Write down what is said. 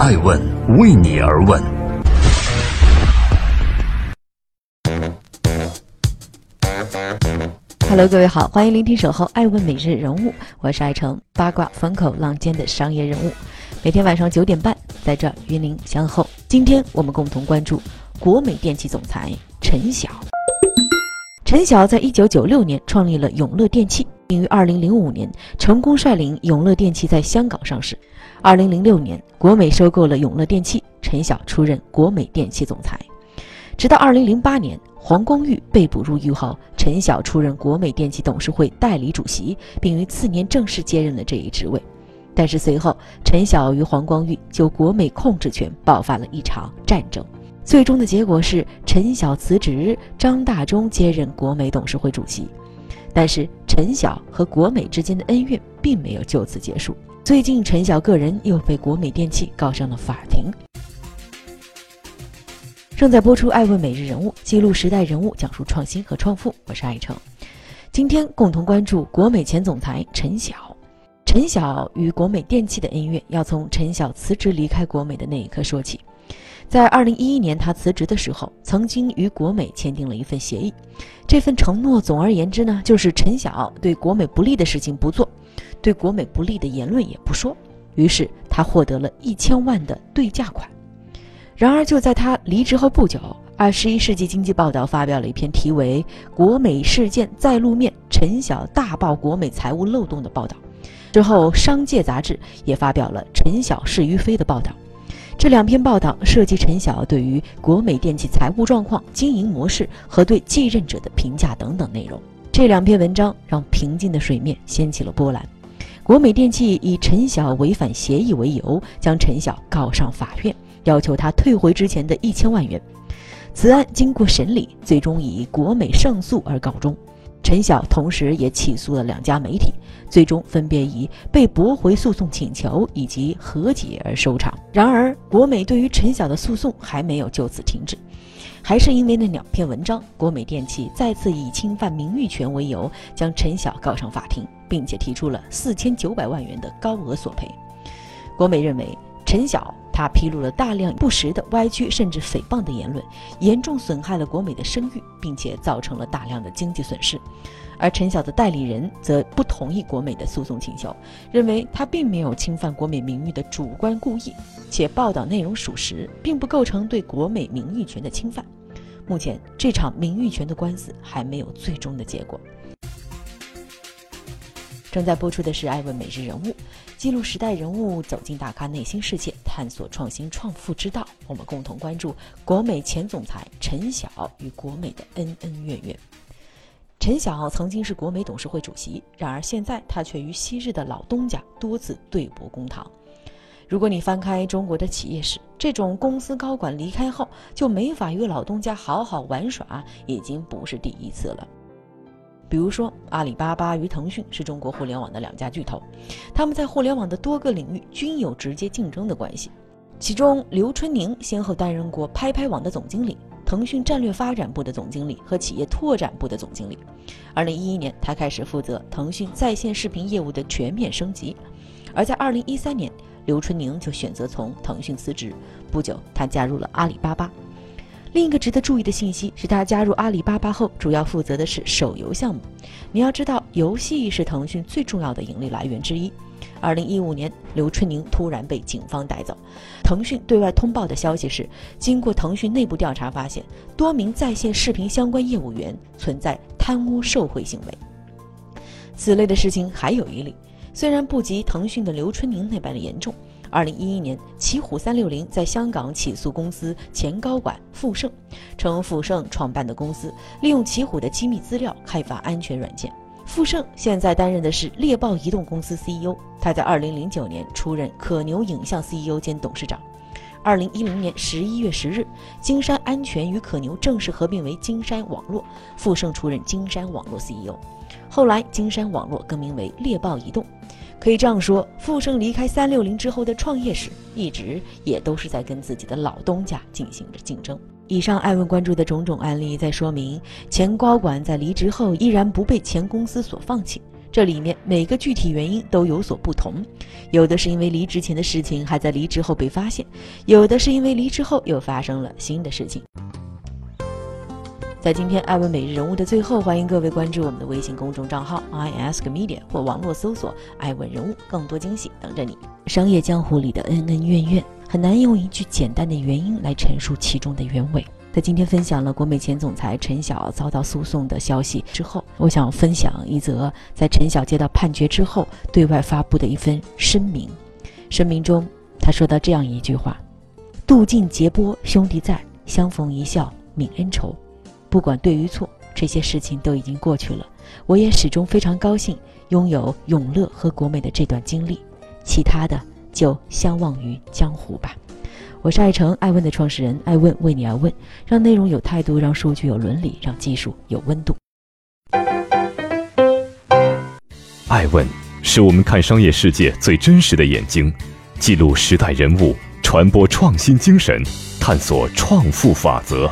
爱问为你而问。Hello，各位好，欢迎聆听《守候爱问每日人物》，我是爱成八卦风口浪尖的商业人物，每天晚上九点半在这儿与您相候。今天我们共同关注国美电器总裁陈晓。陈晓在一九九六年创立了永乐电器，并于二零零五年成功率领永乐电器在香港上市。二零零六年，国美收购了永乐电器，陈晓出任国美电器总裁。直到二零零八年，黄光裕被捕入狱后，陈晓出任国美电器董事会代理主席，并于次年正式接任了这一职位。但是随后，陈晓与黄光裕就国美控制权爆发了一场战争。最终的结果是陈晓辞职，张大中接任国美董事会主席。但是陈晓和国美之间的恩怨并没有就此结束。最近，陈晓个人又被国美电器告上了法庭。正在播出《爱问每日人物》，记录时代人物，讲述创新和创富。我是爱成，今天共同关注国美前总裁陈晓。陈晓与国美电器的恩怨，要从陈晓辞职离开国美的那一刻说起。在二零一一年，他辞职的时候，曾经与国美签订了一份协议。这份承诺，总而言之呢，就是陈晓对国美不利的事情不做，对国美不利的言论也不说。于是他获得了一千万的对价款。然而，就在他离职后不久，《二十一世纪经济报道》发表了一篇题为《国美事件再露面，陈晓大爆国美财务漏洞》的报道。之后，《商界》杂志也发表了陈晓是于非的报道。这两篇报道涉及陈晓对于国美电器财务状况、经营模式和对继任者的评价等等内容。这两篇文章让平静的水面掀起了波澜。国美电器以陈晓违反协议为由，将陈晓告上法院，要求他退回之前的一千万元。此案经过审理，最终以国美胜诉而告终。陈晓同时也起诉了两家媒体，最终分别以被驳回诉讼请求以及和解而收场。然而，国美对于陈晓的诉讼还没有就此停止，还是因为那两篇文章，国美电器再次以侵犯名誉权为由，将陈晓告上法庭，并且提出了四千九百万元的高额索赔。国美认为，陈晓。他披露了大量不实的歪曲甚至诽谤的言论，严重损害了国美的声誉，并且造成了大量的经济损失。而陈晓的代理人则不同意国美的诉讼请求，认为他并没有侵犯国美名誉的主观故意，且报道内容属实，并不构成对国美名誉权的侵犯。目前这场名誉权的官司还没有最终的结果。正在播出的是《爱问每日人物》，记录时代人物，走进大咖内心世界，探索创新创富之道。我们共同关注国美前总裁陈晓与国美的恩恩怨怨。陈晓曾经是国美董事会主席，然而现在他却与昔日的老东家多次对簿公堂。如果你翻开中国的企业史，这种公司高管离开后就没法与老东家好好玩耍，已经不是第一次了。比如说，阿里巴巴与腾讯是中国互联网的两家巨头，他们在互联网的多个领域均有直接竞争的关系。其中，刘春宁先后担任过拍拍网的总经理、腾讯战略发展部的总经理和企业拓展部的总经理。二零一一年，他开始负责腾讯在线视频业务的全面升级，而在二零一三年，刘春宁就选择从腾讯辞职，不久，他加入了阿里巴巴。另一个值得注意的信息是他加入阿里巴巴后，主要负责的是手游项目。你要知道，游戏是腾讯最重要的盈利来源之一。二零一五年，刘春宁突然被警方带走。腾讯对外通报的消息是，经过腾讯内部调查发现，多名在线视频相关业务员存在贪污受贿行为。此类的事情还有一例，虽然不及腾讯的刘春宁那般的严重。二零一一年，奇虎三六零在香港起诉公司前高管傅盛，称傅盛创办的公司利用奇虎的机密资料开发安全软件。傅盛现在担任的是猎豹移动公司 CEO，他在二零零九年出任可牛影像 CEO 兼董事长。二零一零年十一月十日，金山安全与可牛正式合并为金山网络，傅盛出任金山网络 CEO。后来，金山网络更名为猎豹移动。可以这样说，傅盛离开三六零之后的创业史，一直也都是在跟自己的老东家进行着竞争。以上艾问关注的种种案例，在说明前高管在离职后依然不被前公司所放弃，这里面每个具体原因都有所不同，有的是因为离职前的事情还在离职后被发现，有的是因为离职后又发生了新的事情。在今天艾问每日人物的最后，欢迎各位关注我们的微信公众账号 i ask media 或网络搜索“艾问人物”，更多惊喜等着你。商业江湖里的恩恩怨怨，很难用一句简单的原因来陈述其中的原委。在今天分享了国美前总裁陈晓遭到诉讼的消息之后，我想分享一则在陈晓接到判决之后对外发布的一份声明。声明中，他说到这样一句话：“渡尽劫波，兄弟在，相逢一笑泯恩仇。”不管对与错，这些事情都已经过去了。我也始终非常高兴拥有永乐和国美的这段经历，其他的就相忘于江湖吧。我是爱成爱问的创始人，爱问为你而问，让内容有态度，让数据有伦理，让技术有温度。爱问是我们看商业世界最真实的眼睛，记录时代人物，传播创新精神，探索创富法则。